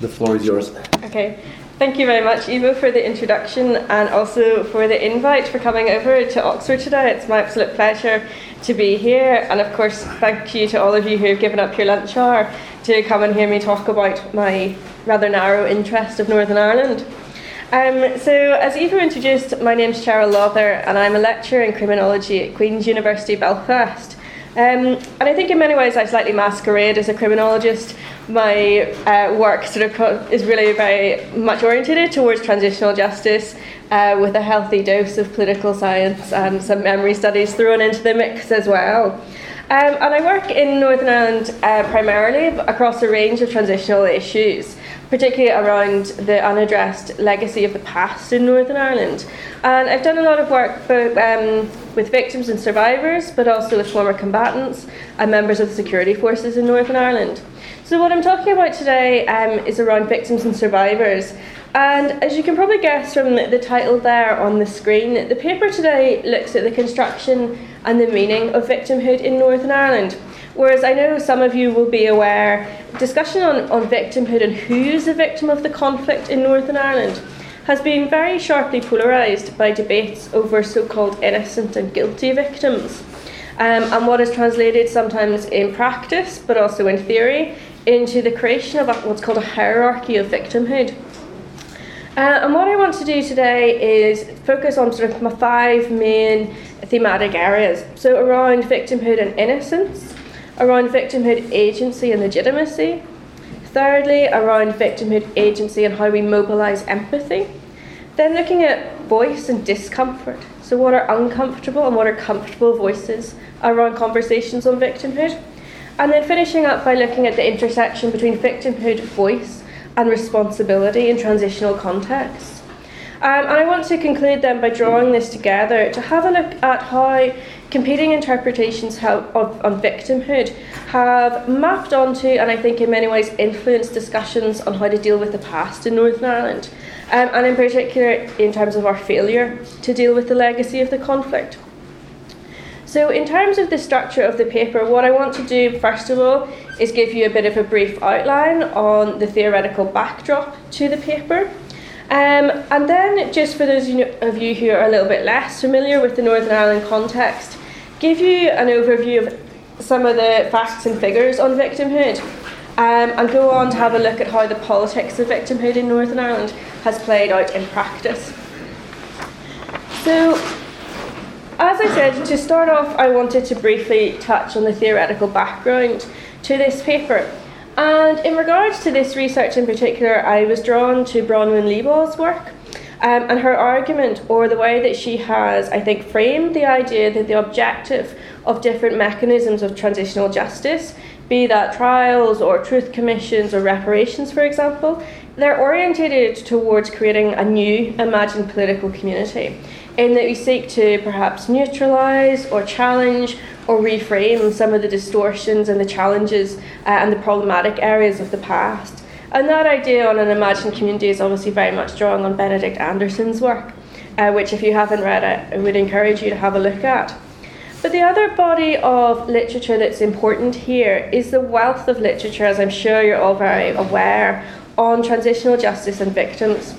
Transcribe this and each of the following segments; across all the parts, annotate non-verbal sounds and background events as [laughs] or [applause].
The floor is yours. Okay. Thank you very much, Ivo, for the introduction and also for the invite for coming over to Oxford today. It's my absolute pleasure to be here. And of course, thank you to all of you who have given up your lunch hour to come and hear me talk about my rather narrow interest of Northern Ireland. Um, so, as Eva introduced, my name's Cheryl Lawther, and I'm a lecturer in criminology at Queen's University Belfast. Um, and I think in many ways I slightly masquerade as a criminologist. My uh, work sort of is really very much oriented towards transitional justice, uh, with a healthy dose of political science and some memory studies thrown into the mix as well. Um, and I work in Northern Ireland uh, primarily across a range of transitional issues particularly around the unaddressed legacy of the past in Northern Ireland. And I've done a lot of work um, with victims and survivors, but also with former combatants and members of the security forces in Northern Ireland. So, what I'm talking about today um, is around victims and survivors. And as you can probably guess from the title there on the screen, the paper today looks at the construction and the meaning of victimhood in Northern Ireland. Whereas I know some of you will be aware, discussion on, on victimhood and who's a victim of the conflict in Northern Ireland has been very sharply polarised by debates over so called innocent and guilty victims. Um, and what is translated sometimes in practice, but also in theory, into the creation of a, what's called a hierarchy of victimhood. Uh, and what I want to do today is focus on sort of my five main thematic areas. So, around victimhood and innocence, around victimhood agency and legitimacy. Thirdly, around victimhood agency and how we mobilise empathy. Then looking at voice and discomfort. So, what are uncomfortable and what are comfortable voices around conversations on victimhood? And then finishing up by looking at the intersection between victimhood, voice, and responsibility in transitional contexts. Um, and I want to conclude then by drawing this together to have a look at how competing interpretations have, of, on victimhood have mapped onto and I think in many ways influenced discussions on how to deal with the past in Northern Ireland, um, and in particular in terms of our failure to deal with the legacy of the conflict. So, in terms of the structure of the paper, what I want to do first of all is give you a bit of a brief outline on the theoretical backdrop to the paper. Um, and then, just for those of you who are a little bit less familiar with the Northern Ireland context, give you an overview of some of the facts and figures on victimhood um, and go on to have a look at how the politics of victimhood in Northern Ireland has played out in practice. So, as I said, to start off, I wanted to briefly touch on the theoretical background to this paper. And in regards to this research in particular, I was drawn to Bronwyn Leebaw's work. Um, and her argument, or the way that she has, I think, framed the idea that the objective of different mechanisms of transitional justice, be that trials or truth commissions or reparations, for example, they're orientated towards creating a new imagined political community in that we seek to perhaps neutralise or challenge or reframe some of the distortions and the challenges uh, and the problematic areas of the past. And that idea on an imagined community is obviously very much drawing on Benedict Anderson's work, uh, which, if you haven't read it, I would encourage you to have a look at. But the other body of literature that's important here is the wealth of literature, as I'm sure you're all very aware, on transitional justice and victims.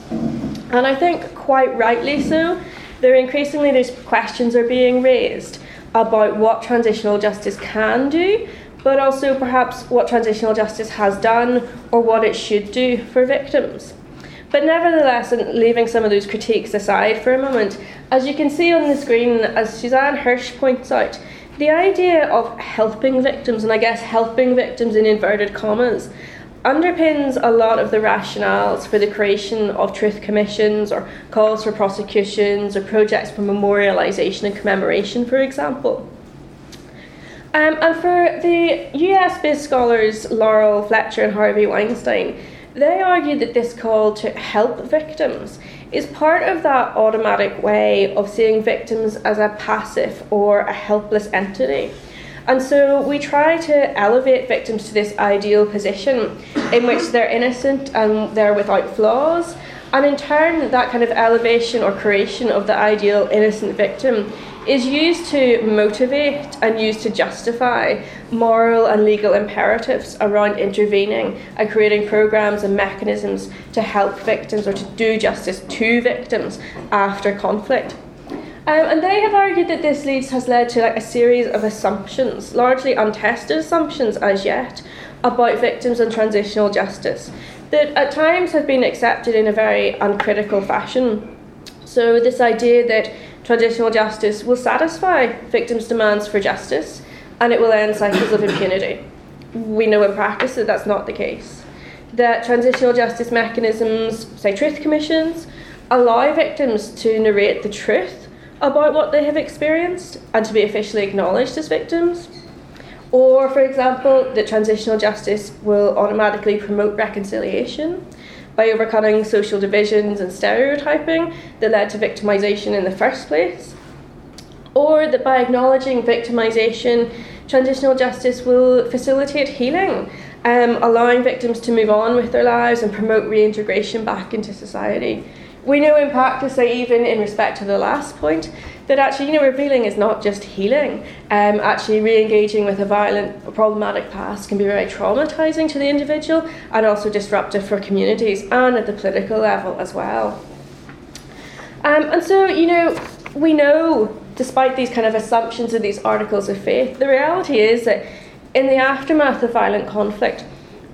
And I think quite rightly so, there increasingly these questions are being raised about what transitional justice can do but also perhaps what transitional justice has done or what it should do for victims. But nevertheless, and leaving some of those critiques aside for a moment, as you can see on the screen, as Suzanne Hirsch points out, the idea of helping victims, and I guess helping victims in inverted commas, underpins a lot of the rationales for the creation of truth commissions or calls for prosecutions or projects for memorialisation and commemoration, for example. Um, and for the US based scholars Laurel Fletcher and Harvey Weinstein, they argue that this call to help victims is part of that automatic way of seeing victims as a passive or a helpless entity. And so we try to elevate victims to this ideal position in which they're innocent and they're without flaws. And in turn, that kind of elevation or creation of the ideal innocent victim is used to motivate and used to justify moral and legal imperatives around intervening and creating programs and mechanisms to help victims or to do justice to victims after conflict. Um, and they have argued that this leads has led to like a series of assumptions, largely untested assumptions as yet, about victims and transitional justice that at times have been accepted in a very uncritical fashion. So this idea that transitional justice will satisfy victims' demands for justice and it will end cycles of impunity. We know in practice that that's not the case. That transitional justice mechanisms, say truth commissions, allow victims to narrate the truth about what they have experienced and to be officially acknowledged as victims. Or, for example, that transitional justice will automatically promote reconciliation by overcoming social divisions and stereotyping that led to victimization in the first place. Or that by acknowledging victimization, transitional justice will facilitate healing, um, allowing victims to move on with their lives and promote reintegration back into society. We know in practice that even in respect to the last point, that actually, you know, revealing is not just healing. Um, actually, re-engaging with a violent, problematic past can be very traumatizing to the individual and also disruptive for communities and at the political level as well. Um, and so, you know, we know, despite these kind of assumptions of these articles of faith, the reality is that in the aftermath of violent conflict,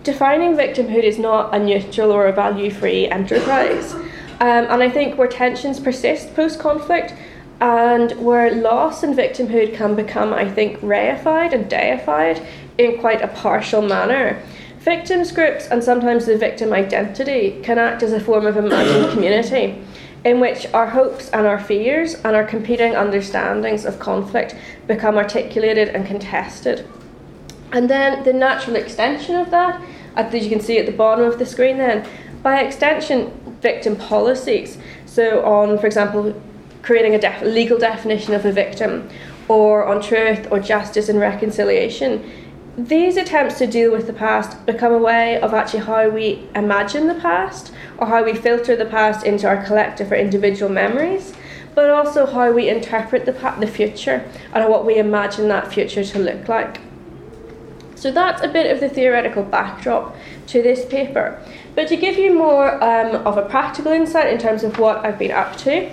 defining victimhood is not a neutral or a value-free enterprise. Um, and I think where tensions persist post conflict, and where loss and victimhood can become, I think, reified and deified in quite a partial manner. Victims groups and sometimes the victim identity can act as a form of imagined [coughs] community in which our hopes and our fears and our competing understandings of conflict become articulated and contested. And then the natural extension of that, as you can see at the bottom of the screen, then, by extension, victim policies. So, on, for example, creating a def- legal definition of a victim, or on truth or justice and reconciliation, these attempts to deal with the past become a way of actually how we imagine the past or how we filter the past into our collective or individual memories, but also how we interpret the, pa- the future and what we imagine that future to look like. So that's a bit of the theoretical backdrop to this paper. But to give you more um, of a practical insight in terms of what I've been up to,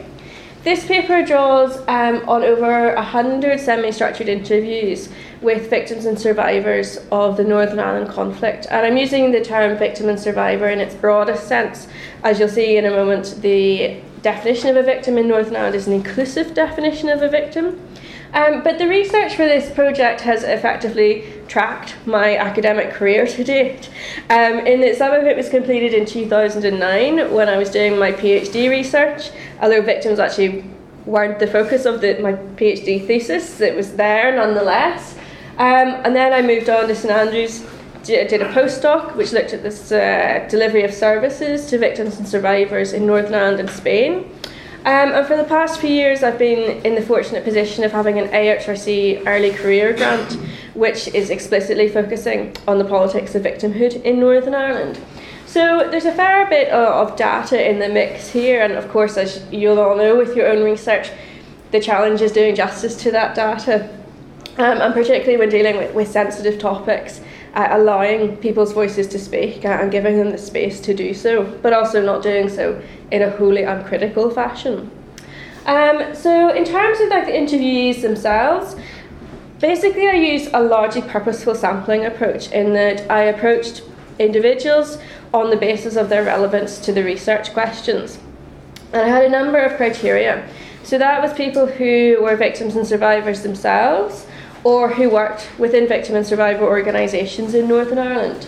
this paper draws um, on over 100 semi structured interviews with victims and survivors of the Northern Ireland conflict. And I'm using the term victim and survivor in its broadest sense. As you'll see in a moment, the definition of a victim in Northern Ireland is an inclusive definition of a victim. Um, but the research for this project has effectively tracked my academic career [laughs] to date. Um, in that some of it was completed in 2009 when I was doing my PhD research, although victims actually weren't the focus of the, my PhD thesis, it was there nonetheless. Um, and then I moved on to St Andrews, did a postdoc which looked at this uh, delivery of services to victims and survivors in Northern Ireland and Spain. Um, and for the past few years, I've been in the fortunate position of having an AHRC early career grant, which is explicitly focusing on the politics of victimhood in Northern Ireland. So there's a fair bit of data in the mix here, and of course, as you'll all know with your own research, the challenge is doing justice to that data, um, and particularly when dealing with, with sensitive topics uh, allowing people's voices to speak and giving them the space to do so, but also not doing so in a wholly uncritical fashion. Um, so, in terms of like the interviewees themselves, basically I used a largely purposeful sampling approach in that I approached individuals on the basis of their relevance to the research questions. And I had a number of criteria. So that was people who were victims and survivors themselves, or who worked within victim and survivor organisations in Northern Ireland,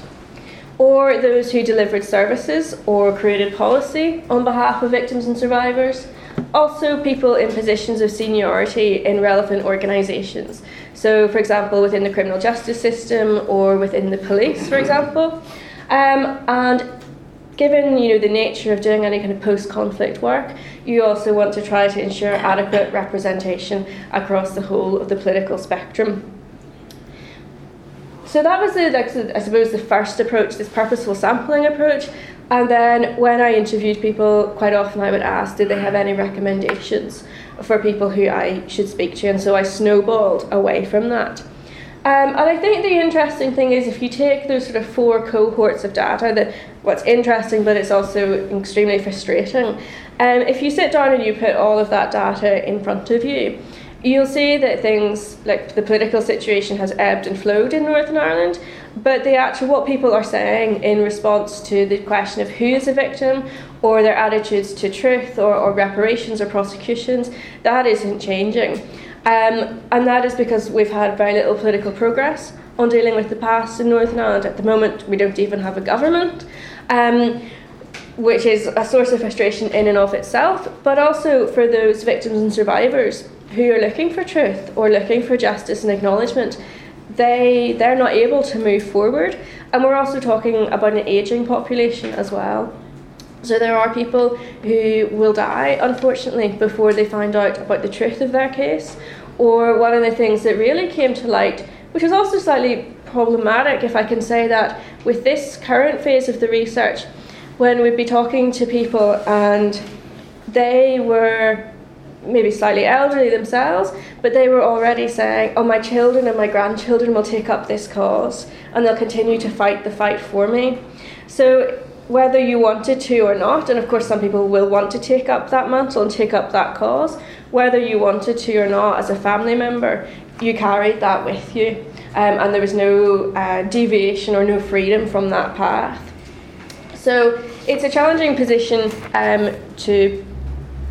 or those who delivered services or created policy on behalf of victims and survivors, also people in positions of seniority in relevant organisations. So, for example, within the criminal justice system or within the police, for example. Um, and given you know the nature of doing any kind of post-conflict work, you also want to try to ensure adequate representation across the whole of the political spectrum. So that was the, like, I suppose, the first approach, this purposeful sampling approach. And then when I interviewed people, quite often I would ask, did they have any recommendations for people who I should speak to? And so I snowballed away from that. Um, and I think the interesting thing is if you take those sort of four cohorts of data, that what's interesting, but it's also extremely frustrating. Um, if you sit down and you put all of that data in front of you, you'll see that things like the political situation has ebbed and flowed in Northern Ireland, but the actual what people are saying in response to the question of who is a victim or their attitudes to truth or, or reparations or prosecutions, that isn't changing. Um, and that is because we've had very little political progress on dealing with the past in Northern Ireland. At the moment, we don't even have a government. Um, which is a source of frustration in and of itself, but also for those victims and survivors who are looking for truth or looking for justice and acknowledgement, they they're not able to move forward. And we're also talking about an aging population as well. So there are people who will die, unfortunately, before they find out about the truth of their case. Or one of the things that really came to light, which was also slightly problematic, if I can say that, with this current phase of the research, when we'd be talking to people and they were maybe slightly elderly themselves, but they were already saying, Oh, my children and my grandchildren will take up this cause and they'll continue to fight the fight for me. So, whether you wanted to or not, and of course, some people will want to take up that mantle and take up that cause, whether you wanted to or not, as a family member, you carried that with you, um, and there was no uh, deviation or no freedom from that path. So, it's a challenging position um, to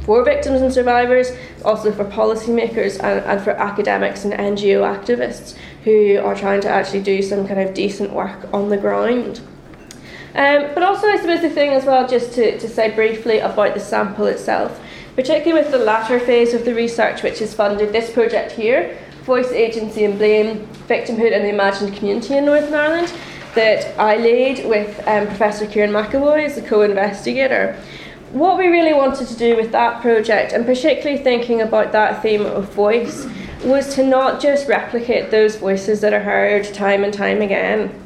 for victims and survivors, also for policymakers and, and for academics and NGO activists who are trying to actually do some kind of decent work on the ground. Um, but also, I suppose the thing as well, just to, to say briefly about the sample itself, particularly with the latter phase of the research, which is funded this project here, Voice, Agency and Blame, Victimhood and the Imagined Community in Northern Ireland, that I lead with um, Professor Kieran McEvoy as the co investigator what we really wanted to do with that project, and particularly thinking about that theme of voice, was to not just replicate those voices that are heard time and time again.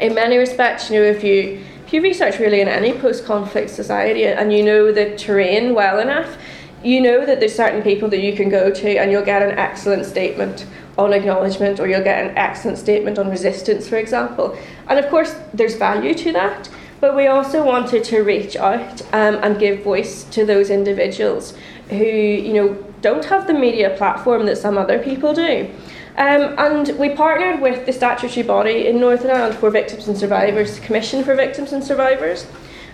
In many respects, you know, if you if you research really in any post-conflict society and you know the terrain well enough, you know that there's certain people that you can go to and you'll get an excellent statement on acknowledgement or you'll get an excellent statement on resistance, for example. And of course, there's value to that. But we also wanted to reach out um, and give voice to those individuals who, you know, don't have the media platform that some other people do. Um, and we partnered with the statutory body in Northern Ireland for Victims and Survivors, the Commission for Victims and Survivors,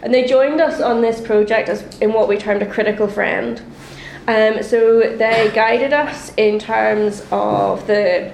and they joined us on this project as in what we termed a critical friend. Um, so they guided us in terms of the,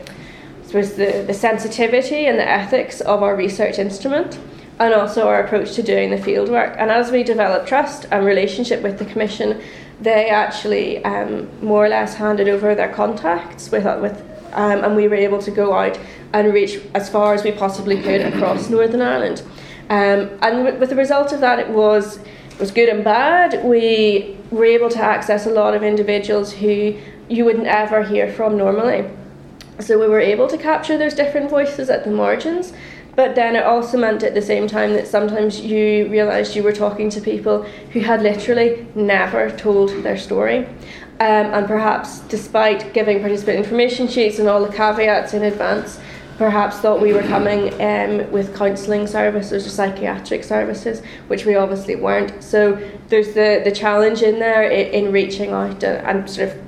the, the sensitivity and the ethics of our research instrument and also our approach to doing the fieldwork. And as we developed trust and relationship with the Commission, they actually um, more or less handed over their contacts with, with um, and we were able to go out and reach as far as we possibly could across Northern Ireland. Um, and with the result of that, it was it was good and bad. We were able to access a lot of individuals who you wouldn't ever hear from normally. So we were able to capture those different voices at the margins but then it also meant at the same time that sometimes you realised you were talking to people who had literally never told their story. Um, and perhaps, despite giving participant information sheets and all the caveats in advance, perhaps thought we were coming um, with counselling services or psychiatric services, which we obviously weren't. So there's the, the challenge in there in, in reaching out and, and sort of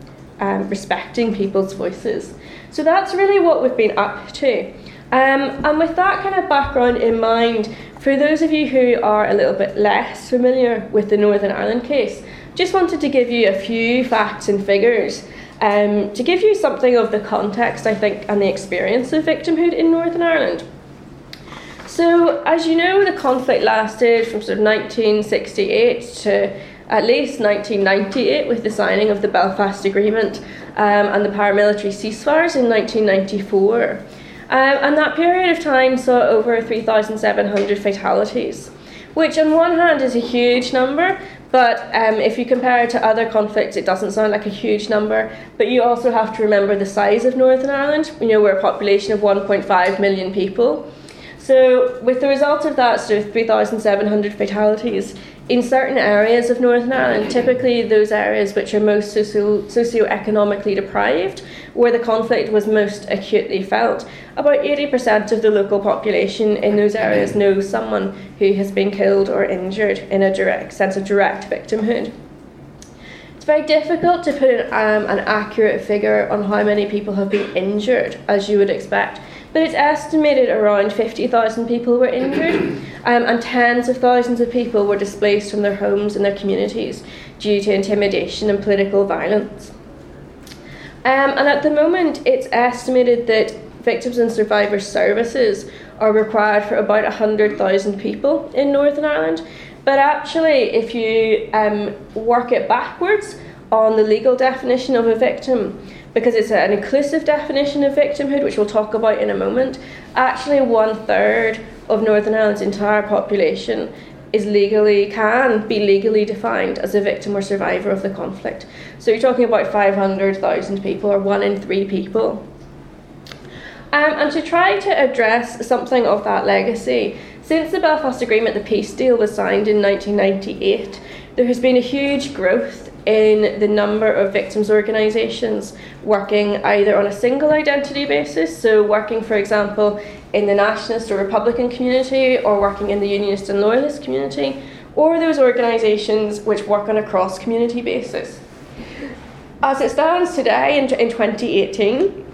um, respecting people's voices. So that's really what we've been up to. Um, and with that kind of background in mind, for those of you who are a little bit less familiar with the Northern Ireland case, just wanted to give you a few facts and figures um, to give you something of the context, I think, and the experience of victimhood in Northern Ireland. So, as you know, the conflict lasted from sort of 1968 to at least 1998 with the signing of the Belfast Agreement um, and the paramilitary ceasefires in 1994. Um, and that period of time saw over 3,700 fatalities, which on one hand is a huge number, but um, if you compare it to other conflicts, it doesn't sound like a huge number. But you also have to remember the size of Northern Ireland. You know, we're a population of 1.5 million people. So, with the result of that, of 3,700 fatalities in certain areas of Northern Ireland, typically those areas which are most socio- socio-economically deprived, where the conflict was most acutely felt, about 80% of the local population in those areas knows someone who has been killed or injured in a direct sense of direct victimhood. It's very difficult to put um, an accurate figure on how many people have been injured, as you would expect, but it's estimated around 50,000 people were injured, um, and tens of thousands of people were displaced from their homes and their communities due to intimidation and political violence. Um, and at the moment, it's estimated that victims and survivors services are required for about 100,000 people in Northern Ireland. But actually, if you um, work it backwards on the legal definition of a victim, because it's an inclusive definition of victimhood, which we'll talk about in a moment, actually one third of Northern Ireland's entire population is legally can be legally defined as a victim or survivor of the conflict. So you're talking about 500,000 people or one in three people. Um, and to try to address something of that legacy, since the Belfast Agreement, the peace deal was signed in 1998, there has been a huge growth in the number of victims organisations working either on a single identity basis, so working, for example, in the nationalist or republican community, or working in the unionist and loyalist community, or those organisations which work on a cross community basis. As it stands today in, in 2018,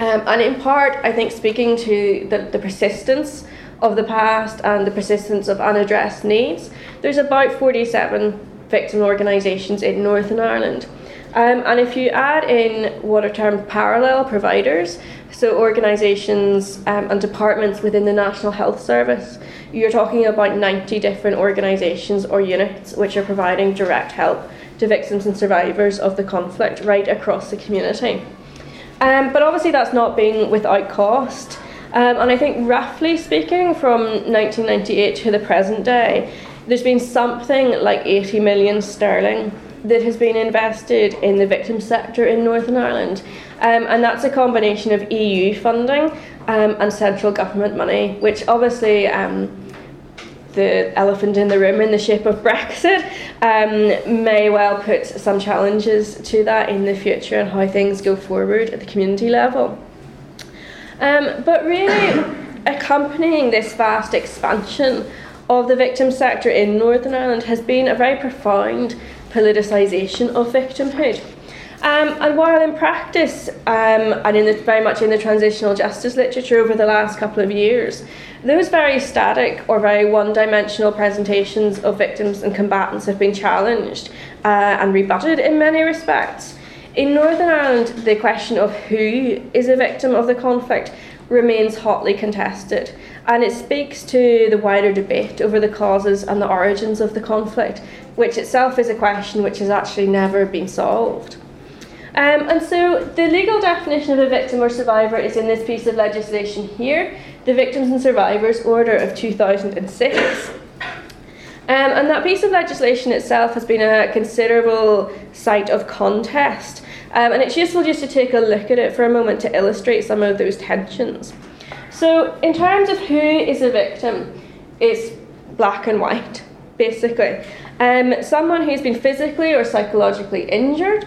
um, and in part, I think, speaking to the, the persistence of the past and the persistence of unaddressed needs, there's about 47 victim organisations in Northern Ireland. Um, and if you add in what are termed parallel providers, so organisations um, and departments within the National Health Service, you're talking about 90 different organisations or units which are providing direct help to victims and survivors of the conflict right across the community. Um, but obviously, that's not being without cost. Um, and I think, roughly speaking, from 1998 to the present day, there's been something like 80 million sterling that has been invested in the victim sector in Northern Ireland. Um, and that's a combination of EU funding um, and central government money, which obviously um, the elephant in the room in the shape of [laughs] Brexit um, may well put some challenges to that in the future and how things go forward at the community level. Um, but really, [coughs] accompanying this vast expansion of the victim sector in Northern Ireland has been a very profound politicisation of victimhood. Um, and while in practice, um, and in the, very much in the transitional justice literature over the last couple of years, those very static or very one dimensional presentations of victims and combatants have been challenged uh, and rebutted in many respects. In Northern Ireland, the question of who is a victim of the conflict remains hotly contested, and it speaks to the wider debate over the causes and the origins of the conflict, which itself is a question which has actually never been solved. Um, and so the legal definition of a victim or survivor is in this piece of legislation here, the Victims and Survivors Order of 2006. Um, and that piece of legislation itself has been a considerable site of contest um, and it's useful just to take a look at it for a moment to illustrate some of those tensions. So, in terms of who is a victim, it's black and white, basically. Um, someone who's been physically or psychologically injured,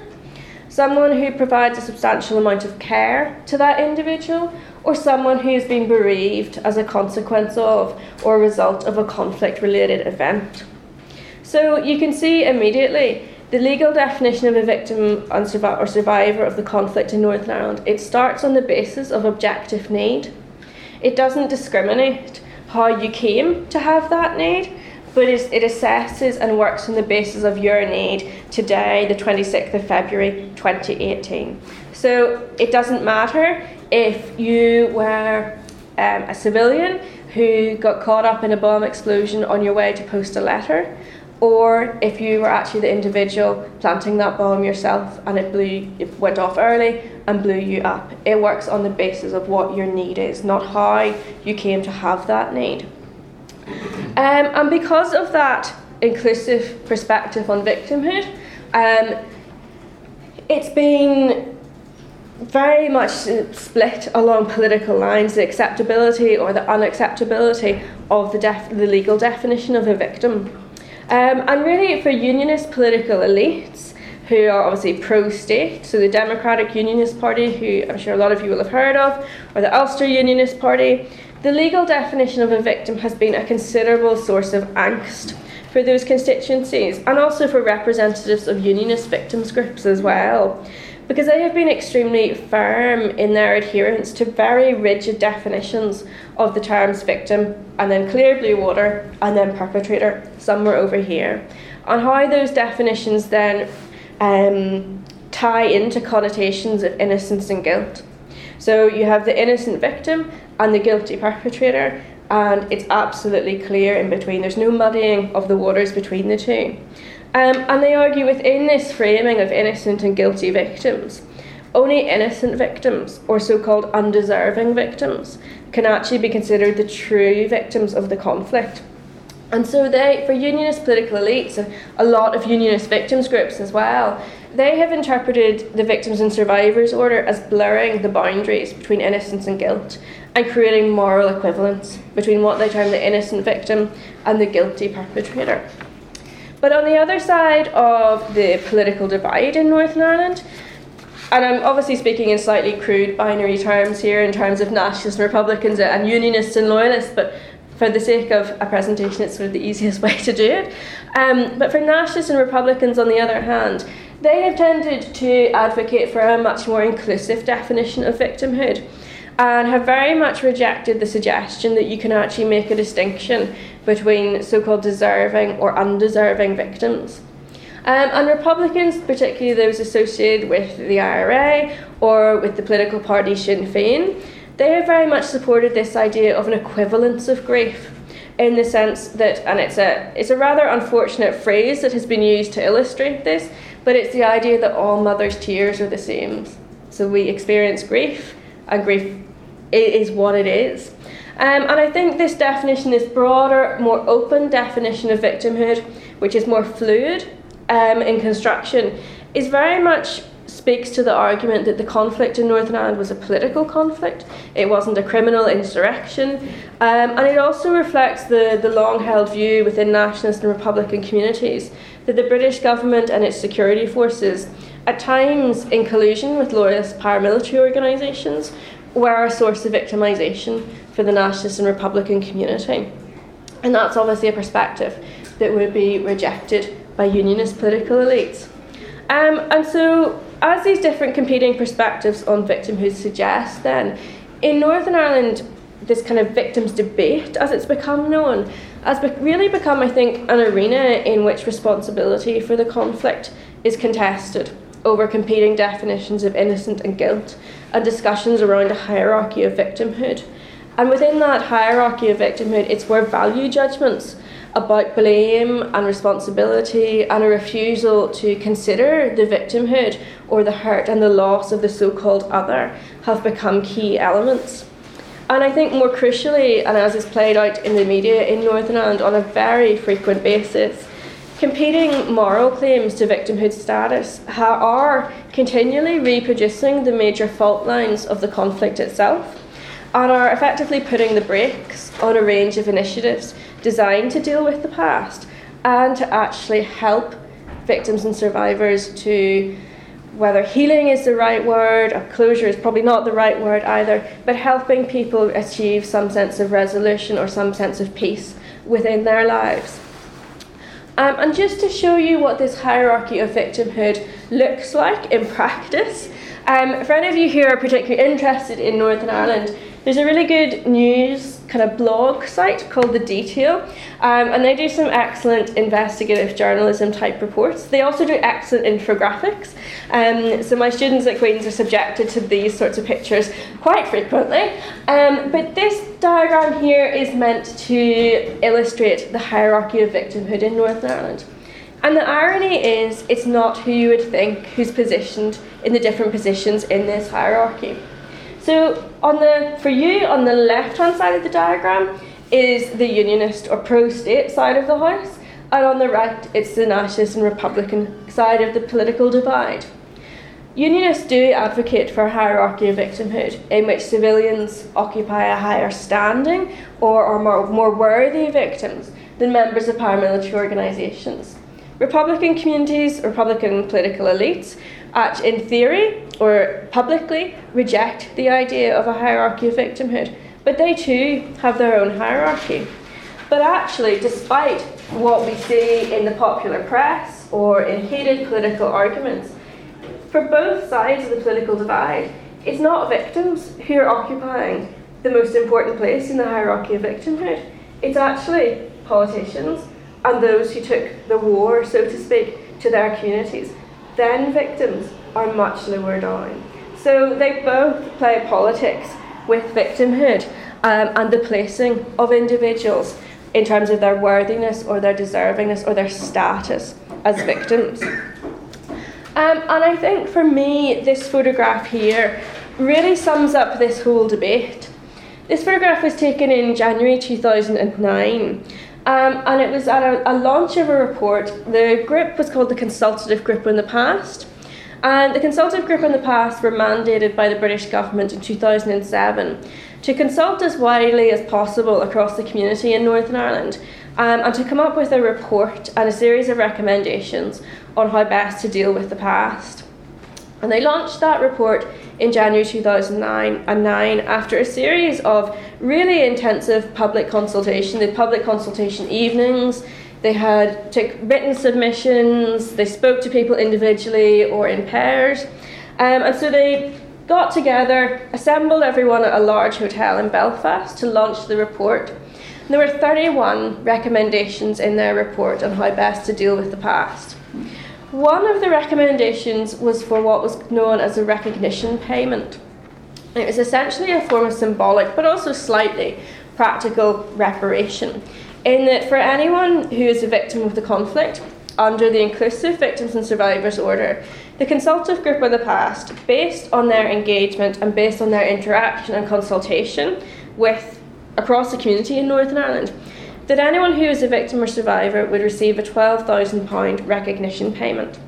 someone who provides a substantial amount of care to that individual, or someone who's been bereaved as a consequence of or result of a conflict related event. So you can see immediately the legal definition of a victim or survivor of the conflict in Northern Ireland, it starts on the basis of objective need. It doesn't discriminate how you came to have that need, but it assesses and works on the basis of your need today, the 26th of February 2018. So it doesn't matter if you were um, a civilian who got caught up in a bomb explosion on your way to post a letter, or if you were actually the individual planting that bomb yourself and it blew it went off early and blew you up it works on the basis of what your need is not how you came to have that need um, and because of that inclusive perspective on victimhood um, it's been very much split along political lines the acceptability or the unacceptability of the, def- the legal definition of a victim. Um, and really, for unionist political elites, who are obviously pro state, so the Democratic Unionist Party, who I'm sure a lot of you will have heard of, or the Ulster Unionist Party, the legal definition of a victim has been a considerable source of angst for those constituencies and also for representatives of unionist victims groups as well because they have been extremely firm in their adherence to very rigid definitions of the terms victim and then clear blue water and then perpetrator somewhere over here. And how those definitions then um, tie into connotations of innocence and guilt. So you have the innocent victim and the guilty perpetrator and it's absolutely clear in between. There's no muddying of the waters between the two um, and they argue within this framing of innocent and guilty victims, only innocent victims, or so called undeserving victims, can actually be considered the true victims of the conflict. And so they, for unionist political elites and a lot of unionist victims groups as well, they have interpreted the victims and survivors order as blurring the boundaries between innocence and guilt and creating moral equivalence between what they term the innocent victim and the guilty perpetrator. But on the other side of the political divide in Northern Ireland, and I'm obviously speaking in slightly crude binary terms here in terms of nationalists and Republicans and unionists and loyalists, but for the sake of a presentation, it's sort of the easiest [laughs] way to do it. Um, but for nationalists and Republicans, on the other hand, they have tended to advocate for a much more inclusive definition of victimhood and have very much rejected the suggestion that you can actually make a distinction between so called deserving or undeserving victims. Um, and Republicans, particularly those associated with the IRA or with the political party Sinn Féin, they have very much supported this idea of an equivalence of grief in the sense that, and it's a, it's a rather unfortunate phrase that has been used to illustrate this, but it's the idea that all mothers' tears are the same. So we experience grief, and grief is what it is. Um, and I think this definition, this broader, more open definition of victimhood, which is more fluid um, in construction, is very much speaks to the argument that the conflict in Northern Ireland was a political conflict. It wasn't a criminal insurrection. Um, and it also reflects the, the long held view within nationalist and republican communities that the British government and its security forces, at times in collusion with loyalist paramilitary organisations, were a source of victimisation for the nationalist and republican community. And that's obviously a perspective that would be rejected by unionist political elites. Um, and so, as these different competing perspectives on victimhood suggest, then in Northern Ireland, this kind of victims debate, as it's become known, has be- really become, I think, an arena in which responsibility for the conflict is contested over competing definitions of innocent and guilt and discussions around a hierarchy of victimhood. And within that hierarchy of victimhood, it's where value judgments about blame and responsibility and a refusal to consider the victimhood or the hurt and the loss of the so called other have become key elements. And I think more crucially, and as is played out in the media in Northern Ireland on a very frequent basis, competing moral claims to victimhood status are continually reproducing the major fault lines of the conflict itself and are effectively putting the brakes on a range of initiatives designed to deal with the past and to actually help victims and survivors to whether healing is the right word or closure is probably not the right word either, but helping people achieve some sense of resolution or some sense of peace within their lives. Um, and just to show you what this hierarchy of victimhood looks like in [laughs] practice, um, for any of you who are particularly interested in Northern Ireland, there's a really good news kind of blog site called The Detail, um, and they do some excellent investigative journalism type reports. They also do excellent infographics. Um, so my students at Queen's are subjected to these sorts of pictures quite frequently. Um, but this diagram here is meant to illustrate the hierarchy of victimhood in Northern Ireland. And the irony is, it's not who you would think who's positioned in the different positions in this hierarchy. So on the for you on the left hand side of the diagram is the unionist or pro-state side of the house, and on the right it's the nationalist and republican side of the political divide. Unionists do advocate for a hierarchy of victimhood in which civilians occupy a higher standing or are more, more worthy victims than members of paramilitary organisations. Republican communities, Republican political elites, act in theory or publicly reject the idea of a hierarchy of victimhood, but they too have their own hierarchy. But actually, despite what we see in the popular press or in heated political arguments, for both sides of the political divide, it's not victims who are occupying the most important place in the hierarchy of victimhood. It's actually politicians and those who took the war, so to speak, to their communities. Then victims are much lower down. So they both play politics with victimhood um, and the placing of individuals in terms of their worthiness or their deservingness or their status as victims. Um, and I think for me, this photograph here really sums up this whole debate. This photograph was taken in January 2009. Um, and it was at a, a, launch of a report. The group was called the Consultative Group in the Past. And the Consultative Group in the Past were mandated by the British government in 2007 to consult as widely as possible across the community in Northern Ireland um, and to come up with a report and a series of recommendations on how best to deal with the past. And they launched that report in January 2009 after a series of really intensive public consultation. The public consultation evenings, they had took written submissions, they spoke to people individually or in pairs. Um, and so they got together, assembled everyone at a large hotel in Belfast to launch the report. There were 31 recommendations in their report on how best to deal with the past. One of the recommendations was for what was known as a recognition payment. It was essentially a form of symbolic but also slightly practical reparation, in that for anyone who is a victim of the conflict, under the Inclusive Victims and Survivors Order, the consultative group of the past, based on their engagement and based on their interaction and consultation with across the community in Northern Ireland that anyone who is a victim or survivor would receive a £12,000 recognition payment.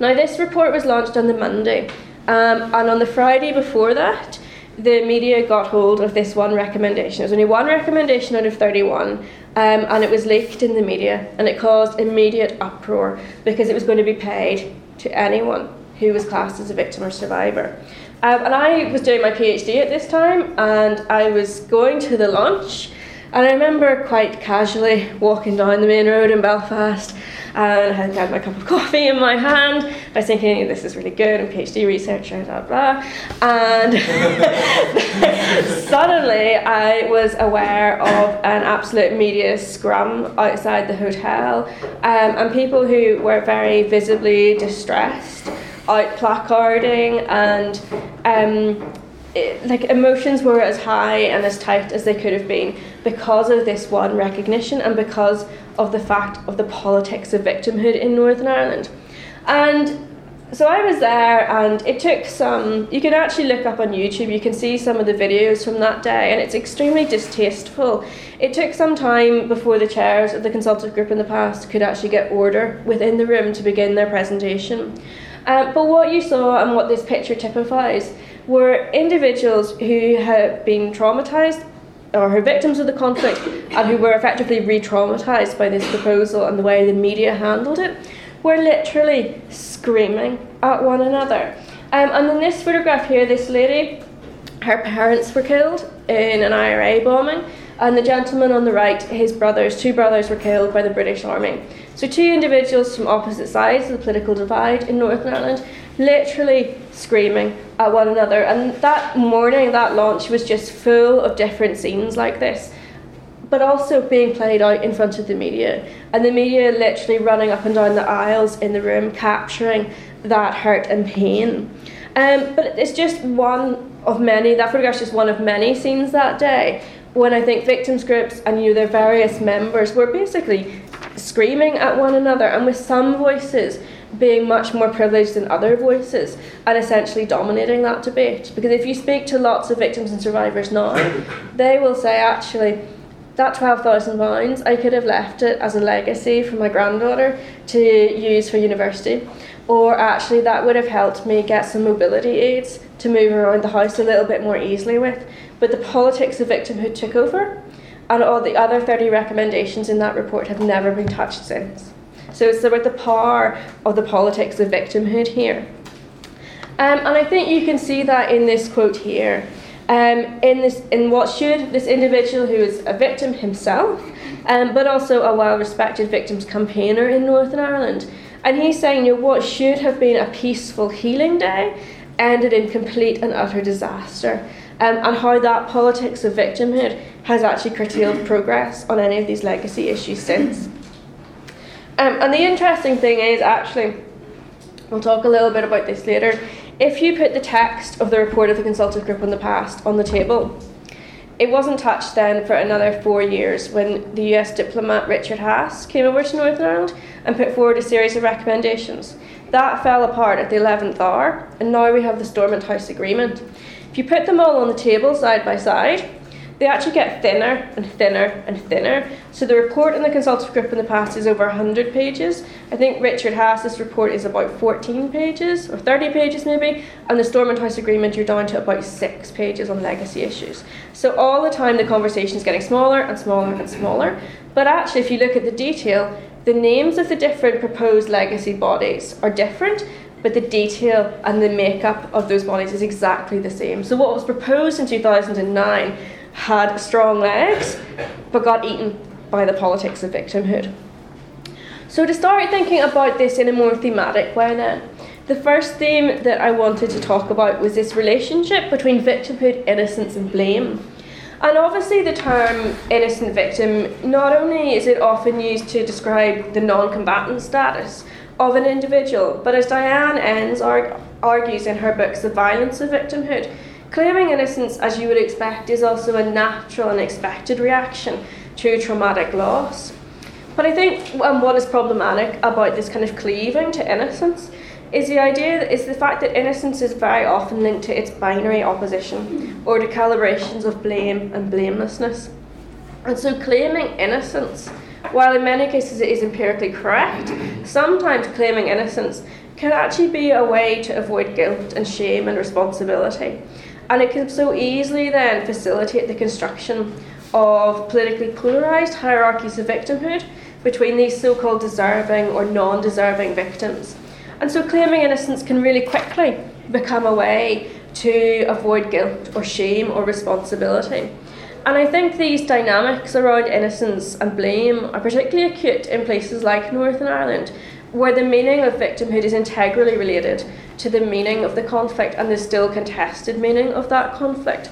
Now, this report was launched on the Monday, um, and on the Friday before that, the media got hold of this one recommendation. There was only one recommendation out of 31, um, and it was leaked in the media, and it caused immediate uproar because it was going to be paid to anyone who was classed as a victim or survivor. Um, and I was doing my PhD at this time, and I was going to the lunch. And I remember quite casually walking down the main road in Belfast, and I had my cup of coffee in my hand. I was thinking, this is really good, I'm a PhD researcher, blah blah. And [laughs] suddenly, I was aware of an absolute media scrum outside the hotel, um, and people who were very visibly distressed out placarding and um, it, like emotions were as high and as tight as they could have been because of this one recognition and because of the fact of the politics of victimhood in Northern Ireland. And so I was there, and it took some. You can actually look up on YouTube, you can see some of the videos from that day, and it's extremely distasteful. It took some time before the chairs of the consultative group in the past could actually get order within the room to begin their presentation. Uh, but what you saw and what this picture typifies were individuals who had been traumatized or who were victims of the conflict and who were effectively re traumatized by this proposal and the way the media handled it were literally screaming at one another. Um, and in this photograph here, this lady, her parents were killed in an IRA bombing, and the gentleman on the right, his brothers, two brothers, were killed by the British Army. So, two individuals from opposite sides of the political divide in Northern Ireland literally screaming at one another. And that morning, that launch was just full of different scenes like this, but also being played out in front of the media. And the media literally running up and down the aisles in the room, capturing that hurt and pain. Um, but it's just one of many, that photograph's just one of many scenes that day when I think victims groups and you know, their various members were basically screaming at one another and with some voices being much more privileged than other voices and essentially dominating that debate. Because if you speak to lots of victims and survivors now, they will say actually that £12,000, I could have left it as a legacy for my granddaughter to use for university. Or actually, that would have helped me get some mobility aids to move around the house a little bit more easily with. But the politics of victimhood took over, and all the other 30 recommendations in that report have never been touched since. So it's about the power of the politics of victimhood here. Um, and I think you can see that in this quote here. Um, in this, in what should this individual who is a victim himself, um, but also a well-respected victims campaigner in Northern Ireland, and he's saying, you know, what should have been a peaceful healing day ended in complete and utter disaster, um, and how that politics of victimhood has actually curtailed progress on any of these legacy issues since. Um, and the interesting thing is, actually, we'll talk a little bit about this later if you put the text of the report of the consultative group on the past on the table, it wasn't touched then for another four years when the US diplomat Richard Haass came over to Northern Ireland and put forward a series of recommendations. That fell apart at the 11th hour, and now we have the Stormont House Agreement. If you put them all on the table side by side, they actually get thinner and thinner and thinner. So the report in the consultative group in the past is over 100 pages. I think Richard Haass's report is about 14 pages or 30 pages maybe, and the Stormont House Agreement you're down to about six pages on legacy issues. So all the time the conversation is getting smaller and smaller and smaller. But actually, if you look at the detail, the names of the different proposed legacy bodies are different, but the detail and the makeup of those bodies is exactly the same. So, what was proposed in 2009 had strong legs but got eaten by the politics of victimhood. So, to start thinking about this in a more thematic way, then, the first theme that I wanted to talk about was this relationship between victimhood, innocence, and blame. And obviously, the term innocent victim not only is it often used to describe the non combatant status of an individual, but as Diane Enns arg- argues in her books, The Violence of Victimhood, Claiming innocence, as you would expect, is also a natural and expected reaction to traumatic loss. But I think um, what is problematic about this kind of cleaving to innocence is the idea is the fact that innocence is very often linked to its binary opposition or to calibrations of blame and blamelessness. And so claiming innocence, while in many cases it is empirically correct, sometimes claiming innocence can actually be a way to avoid guilt and shame and responsibility. And it can so easily then facilitate the construction of politically polarised hierarchies of victimhood between these so called deserving or non deserving victims. And so claiming innocence can really quickly become a way to avoid guilt or shame or responsibility. And I think these dynamics around innocence and blame are particularly acute in places like Northern Ireland, where the meaning of victimhood is integrally related to the meaning of the conflict and the still contested meaning of that conflict.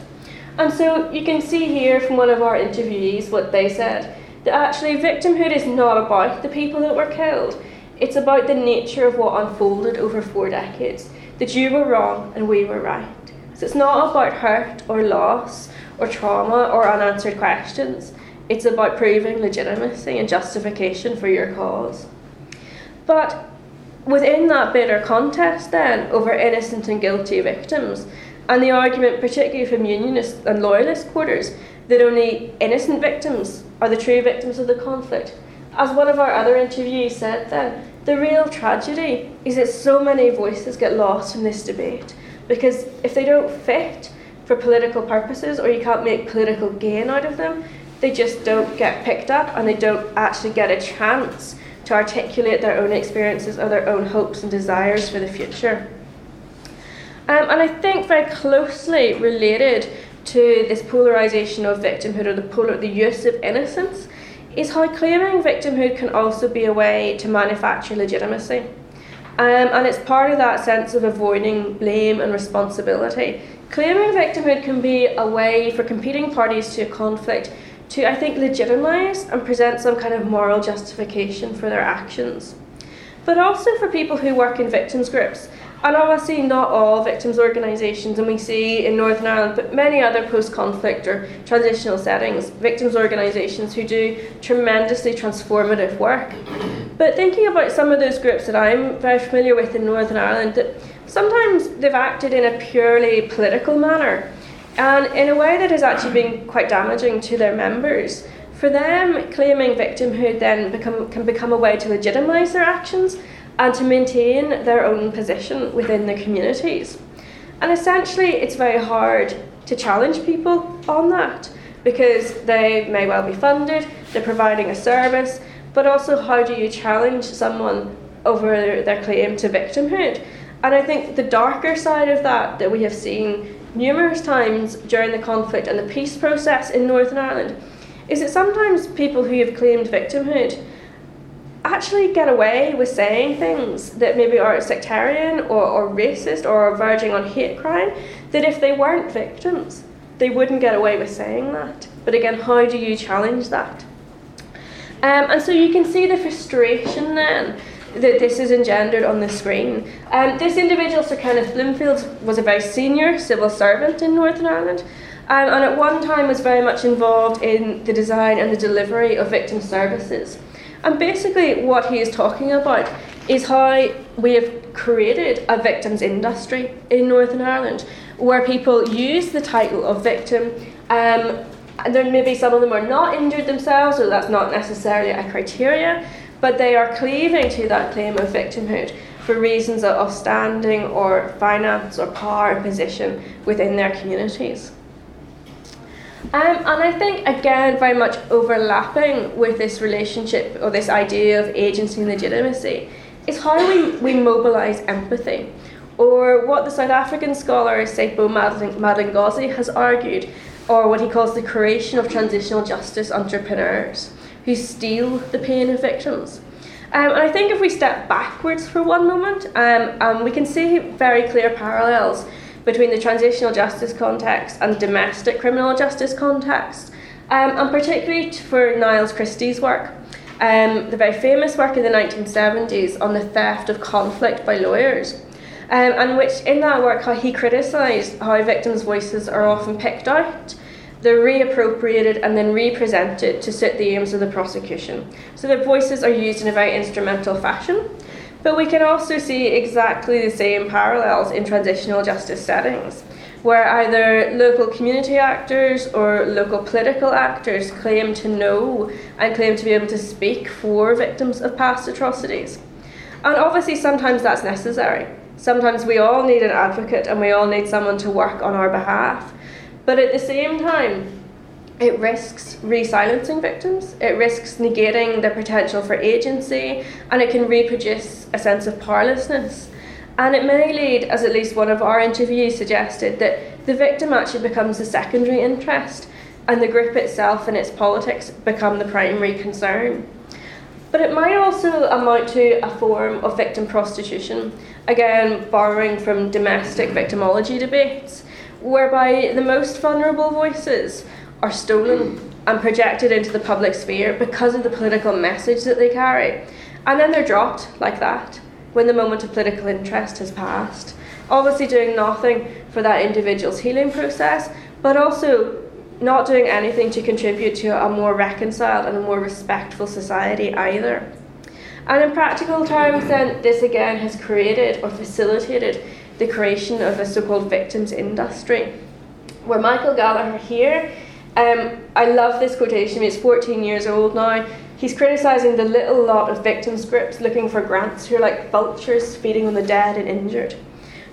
And so you can see here from one of our interviewees what they said that actually victimhood is not about the people that were killed, it's about the nature of what unfolded over four decades. That you were wrong and we were right. So it's not about hurt or loss or trauma or unanswered questions. It's about proving legitimacy and justification for your cause. But within that bitter contest, then, over innocent and guilty victims, and the argument, particularly from unionist and loyalist quarters, that only innocent victims are the true victims of the conflict. As one of our other interviewees said then, the real tragedy is that so many voices get lost in this debate because if they don't fit for political purposes or you can't make political gain out of them, they just don't get picked up and they don't actually get a chance to articulate their own experiences or their own hopes and desires for the future. Um, and I think very closely related to this polarization of victimhood or the, polar, the use of innocence is how claiming victimhood can also be a way to manufacture legitimacy. Um, and it's part of that sense of avoiding blame and responsibility. Claiming victimhood can be a way for competing parties to a conflict to, I think, legitimise and present some kind of moral justification for their actions. But also for people who work in victims groups. And obviously, not all victims' organisations, and we see in Northern Ireland, but many other post conflict or transitional settings, victims' organisations who do tremendously transformative work. But thinking about some of those groups that I'm very familiar with in Northern Ireland, that sometimes they've acted in a purely political manner and in a way that has actually been quite damaging to their members. For them, claiming victimhood then become, can become a way to legitimise their actions and to maintain their own position within the communities. And essentially, it's very hard to challenge people on that because they may well be funded, they're providing a service, but also how do you challenge someone over their claim to victimhood? And I think the darker side of that that we have seen numerous times during the conflict and the peace process in Northern Ireland is that sometimes people who have claimed victimhood actually get away with saying things that maybe are sectarian or, or racist or verging on hate crime that if they weren't victims, they wouldn't get away with saying that. But again, how do you challenge that? Um, and so you can see the frustration then that this is engendered on the screen. Um, this individual, Sir Kenneth Bloomfield, was a very senior civil servant in Northern Ireland. Um, and at one time was very much involved in the design and the delivery of victim services. And basically, what he is talking about is how we have created a victims industry in Northern Ireland where people use the title of victim. Um, and then maybe some of them are not injured themselves, so that's not necessarily a criteria, but they are cleaving to that claim of victimhood for reasons of standing or finance or power and position within their communities. Um, and I think, again, very much overlapping with this relationship or this idea of agency and legitimacy is how we, we mobilise empathy. Or what the South African scholar Tshepo Madlingozi has argued, or what he calls the creation of transitional justice entrepreneurs who steal the pain of victims. Um, and I think if we step backwards for one moment, um, um, we can see very clear parallels between the transitional justice context and domestic criminal justice context, um, and particularly for Nils Christie's work. Um, the very famous work in the 1970s on the theft of conflict by lawyers, um, and which in that work how he criticised how victims' voices are often picked out, they're reappropriated and then represented to suit the aims of the prosecution. So their voices are used in a very instrumental fashion. But we can also see exactly the same parallels in transitional justice settings, where either local community actors or local political actors claim to know and claim to be able to speak for victims of past atrocities. And obviously, sometimes that's necessary. Sometimes we all need an advocate and we all need someone to work on our behalf. But at the same time, it risks re silencing victims, it risks negating their potential for agency, and it can reproduce a sense of powerlessness. And it may lead, as at least one of our interviews suggested, that the victim actually becomes a secondary interest and the group itself and its politics become the primary concern. But it might also amount to a form of victim prostitution, again, borrowing from domestic victimology debates, whereby the most vulnerable voices are stolen and projected into the public sphere because of the political message that they carry. And then they're dropped like that when the moment of political interest has passed. Obviously, doing nothing for that individual's healing process, but also not doing anything to contribute to a more reconciled and a more respectful society either. And in practical terms, then, this again has created or facilitated the creation of a so called victims industry, where Michael Gallagher here um, I love this quotation. He's 14 years old now. He's criticising the little lot of victims groups looking for grants who are like vultures feeding on the dead and injured.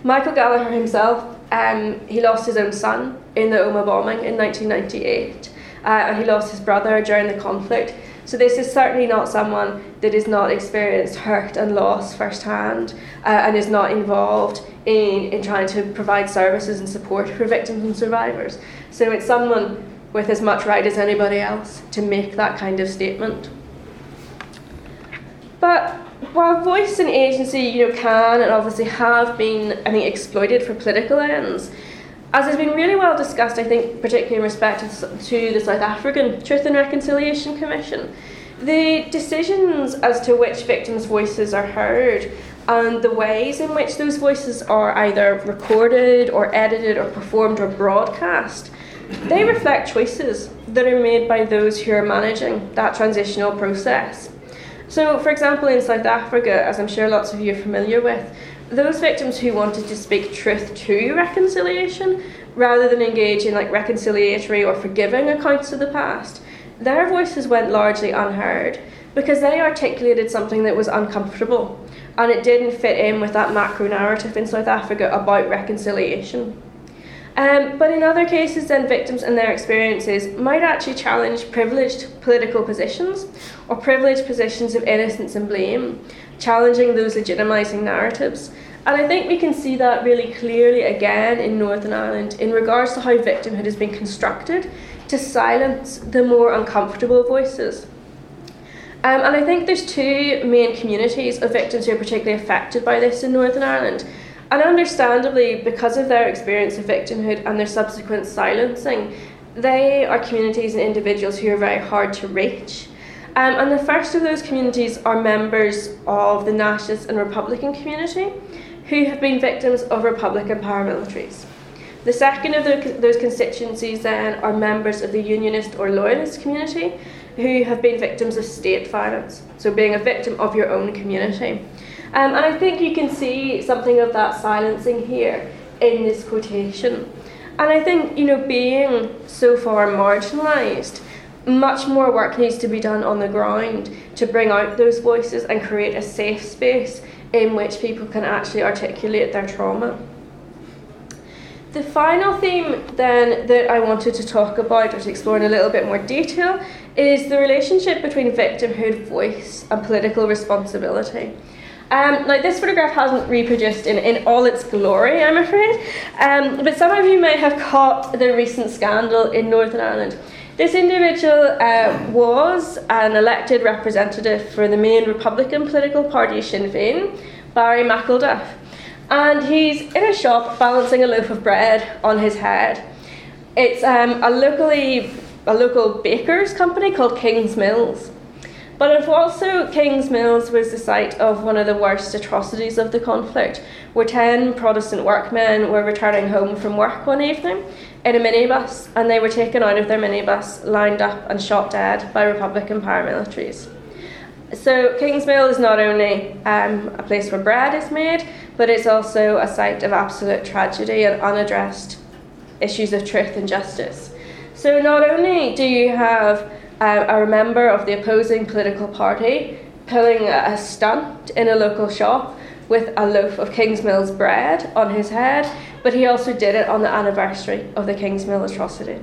Michael Gallagher himself, um, he lost his own son in the Omagh bombing in 1998, uh, and he lost his brother during the conflict. So this is certainly not someone that has not experienced hurt and loss firsthand uh, and is not involved in, in trying to provide services and support for victims and survivors. So it's someone with as much right as anybody else to make that kind of statement. But while voice and agency, you know, can and obviously have been, I think, exploited for political ends, as has been really well discussed, I think, particularly in respect to the South African Truth and Reconciliation Commission, the decisions as to which victims' voices are heard and the ways in which those voices are either recorded or edited or performed or broadcast they reflect choices that are made by those who are managing that transitional process. So, for example, in South Africa, as I'm sure lots of you are familiar with, those victims who wanted to speak truth to reconciliation rather than engage in like reconciliatory or forgiving accounts of the past, their voices went largely unheard because they articulated something that was uncomfortable and it didn't fit in with that macro narrative in South Africa about reconciliation. Um, but in other cases, then victims and their experiences might actually challenge privileged political positions or privileged positions of innocence and blame, challenging those legitimising narratives. And I think we can see that really clearly again in Northern Ireland in regards to how victimhood has been constructed to silence the more uncomfortable voices. Um, and I think there's two main communities of victims who are particularly affected by this in Northern Ireland. And understandably, because of their experience of victimhood and their subsequent silencing, they are communities and individuals who are very hard to reach. Um, and the first of those communities are members of the nationalist and Republican community who have been victims of Republican paramilitaries. The second of the, those constituencies then are members of the Unionist or Loyalist community who have been victims of state violence, so being a victim of your own community. Um, and I think you can see something of that silencing here in this quotation. And I think, you know, being so far marginalised, much more work needs to be done on the ground to bring out those voices and create a safe space in which people can actually articulate their trauma. The final theme, then, that I wanted to talk about or to explore in a little bit more detail is the relationship between victimhood, voice, and political responsibility. Um, now, this photograph hasn't reproduced in, in all its glory, I'm afraid, um, but some of you may have caught the recent scandal in Northern Ireland. This individual uh, was an elected representative for the main Republican political party, Sinn Féin, Barry McElduff, and he's in a shop balancing a loaf of bread on his head. It's um, a locally a local baker's company called Kingsmills. But also, Kingsmills was the site of one of the worst atrocities of the conflict, where 10 Protestant workmen were returning home from work one evening in a minibus, and they were taken out of their minibus, lined up, and shot dead by Republican paramilitaries. So, Kingsmill is not only um, a place where bread is made, but it's also a site of absolute tragedy and unaddressed issues of truth and justice. So, not only do you have uh, a member of the opposing political party pulling a stunt in a local shop with a loaf of Kingsmill's bread on his head, but he also did it on the anniversary of the Kingsmill atrocity.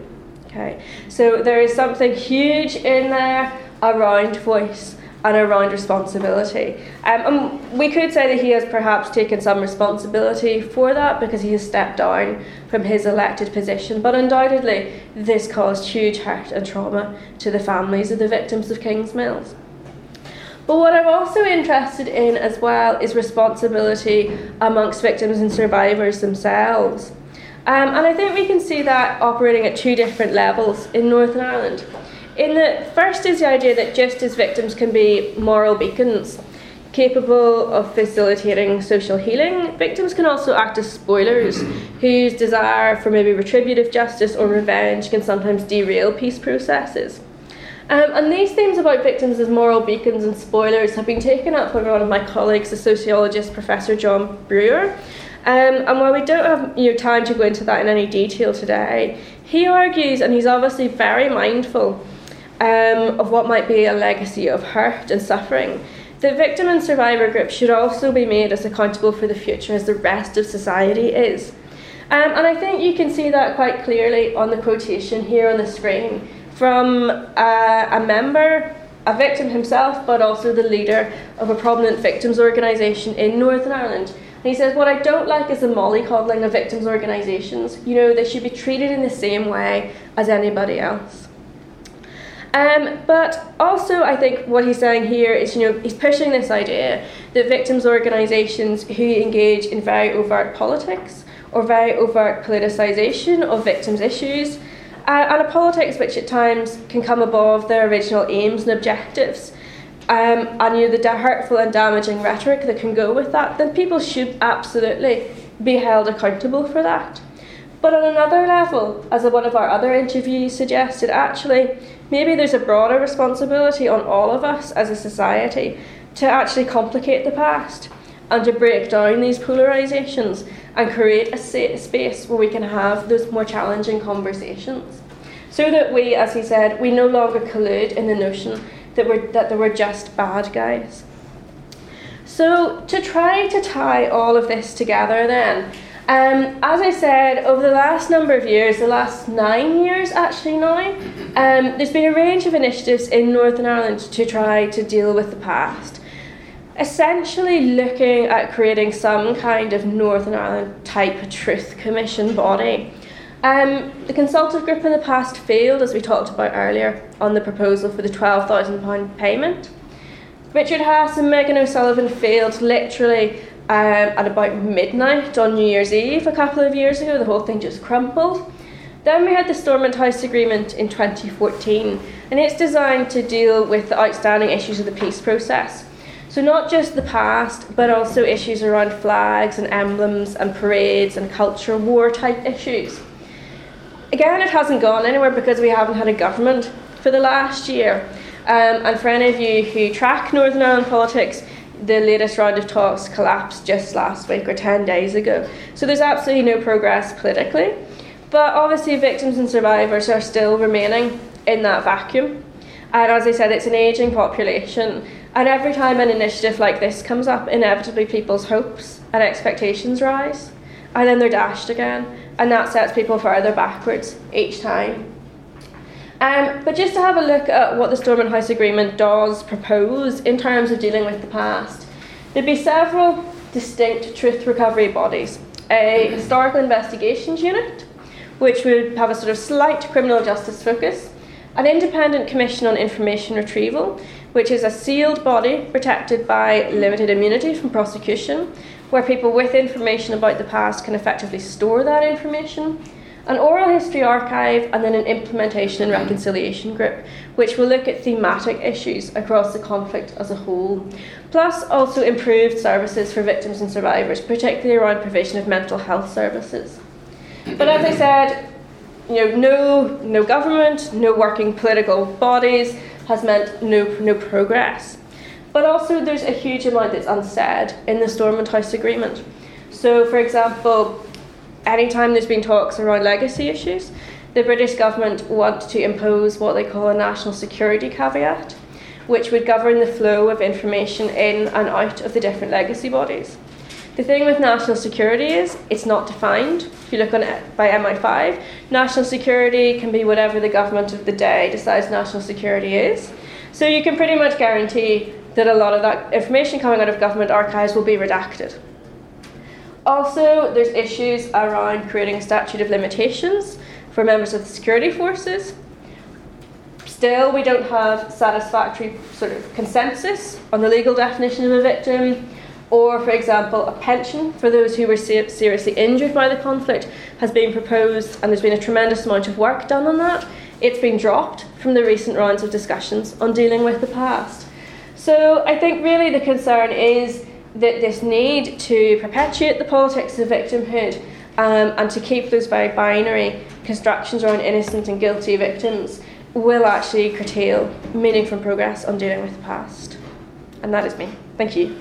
Okay, so there is something huge in there around voice and around responsibility. Um, and we could say that he has perhaps taken some responsibility for that because he has stepped down from his elected position, but undoubtedly this caused huge hurt and trauma to the families of the victims of Kingsmills. But what I'm also interested in as well is responsibility amongst victims and survivors themselves. Um, and I think we can see that operating at two different levels in Northern Ireland. In the first is the idea that just as victims can be moral beacons, capable of facilitating social healing, victims can also act as spoilers whose desire for maybe retributive justice or revenge can sometimes derail peace processes. Um, and these themes about victims as moral beacons and spoilers have been taken up by one of my colleagues, the sociologist Professor John Brewer. Um, and while we don't have time to go into that in any detail today, he argues, and he's obviously very mindful um, of what might be a legacy of hurt and suffering. The victim and survivor group should also be made as accountable for the future as the rest of society is. Um, and I think you can see that quite clearly on the quotation here on the screen from uh, a member, a victim himself, but also the leader of a prominent victims organisation in Northern Ireland. And he says, What I don't like is the mollycoddling of victims' organisations. You know, they should be treated in the same way as anybody else. Um, but also, I think what he's saying here is, you know, he's pushing this idea that victims' organisations who engage in very overt politics or very overt politicisation of victims' issues, uh, and a politics which at times can come above their original aims and objectives, um, and you know, the hurtful and damaging rhetoric that can go with that, then people should absolutely be held accountable for that. But on another level, as one of our other interviews suggested, actually, maybe there's a broader responsibility on all of us as a society to actually complicate the past and to break down these polarizations and create a space where we can have those more challenging conversations. so that we, as he said, we no longer collude in the notion that, we're, that there were just bad guys. So, to try to tie all of this together, then, um, as I said, over the last number of years, the last nine years actually now, um, there's been a range of initiatives in Northern Ireland to try to deal with the past. Essentially, looking at creating some kind of Northern Ireland type Truth Commission body. Um, the consultative group in the past failed, as we talked about earlier, on the proposal for the £12,000 payment. Richard Haass and Megan O'Sullivan failed literally um, at about midnight on New Year's Eve a couple of years ago. The whole thing just crumpled. Then we had the Stormont House Agreement in 2014, and it's designed to deal with the outstanding issues of the peace process. So, not just the past, but also issues around flags and emblems and parades and culture war type issues. Again, it hasn't gone anywhere because we haven't had a government for the last year. Um, and for any of you who track Northern Ireland politics, the latest round of talks collapsed just last week or 10 days ago. So there's absolutely no progress politically. But obviously, victims and survivors are still remaining in that vacuum. And as I said, it's an ageing population. And every time an initiative like this comes up, inevitably people's hopes and expectations rise. And then they're dashed again. And that sets people further backwards each time. Um, but just to have a look at what the Stormont House Agreement does propose in terms of dealing with the past, there'd be several distinct truth recovery bodies. A historical investigations unit, which would have a sort of slight criminal justice focus, an independent commission on information retrieval, which is a sealed body protected by limited immunity from prosecution, where people with information about the past can effectively store that information an oral history archive, and then an implementation and reconciliation group, which will look at thematic issues across the conflict as a whole, plus also improved services for victims and survivors, particularly around provision of mental health services. But as I said, you know, no, no government, no working political bodies has meant no, no progress. But also, there's a huge amount that's unsaid in the Stormont House Agreement. So, for example, anytime there's been talks around legacy issues, the British government want to impose what they call a national security caveat, which would govern the flow of information in and out of the different legacy bodies. The thing with national security is it's not defined. If you look on it by MI5, national security can be whatever the government of the day decides national security is. So you can pretty much guarantee that a lot of that information coming out of government archives will be redacted. Also, there's issues around creating a statute of limitations for members of the security forces. Still, we don't have satisfactory sort of consensus on the legal definition of a victim, or, for example, a pension for those who were ser- seriously injured by the conflict has been proposed, and there's been a tremendous amount of work done on that. It's been dropped from the recent rounds of discussions on dealing with the past. So, I think really the concern is that this need to perpetuate the politics of victimhood um, and to keep those very binary constructions around innocent and guilty victims will actually curtail meaningful progress on dealing with the past. And that is me. Thank you.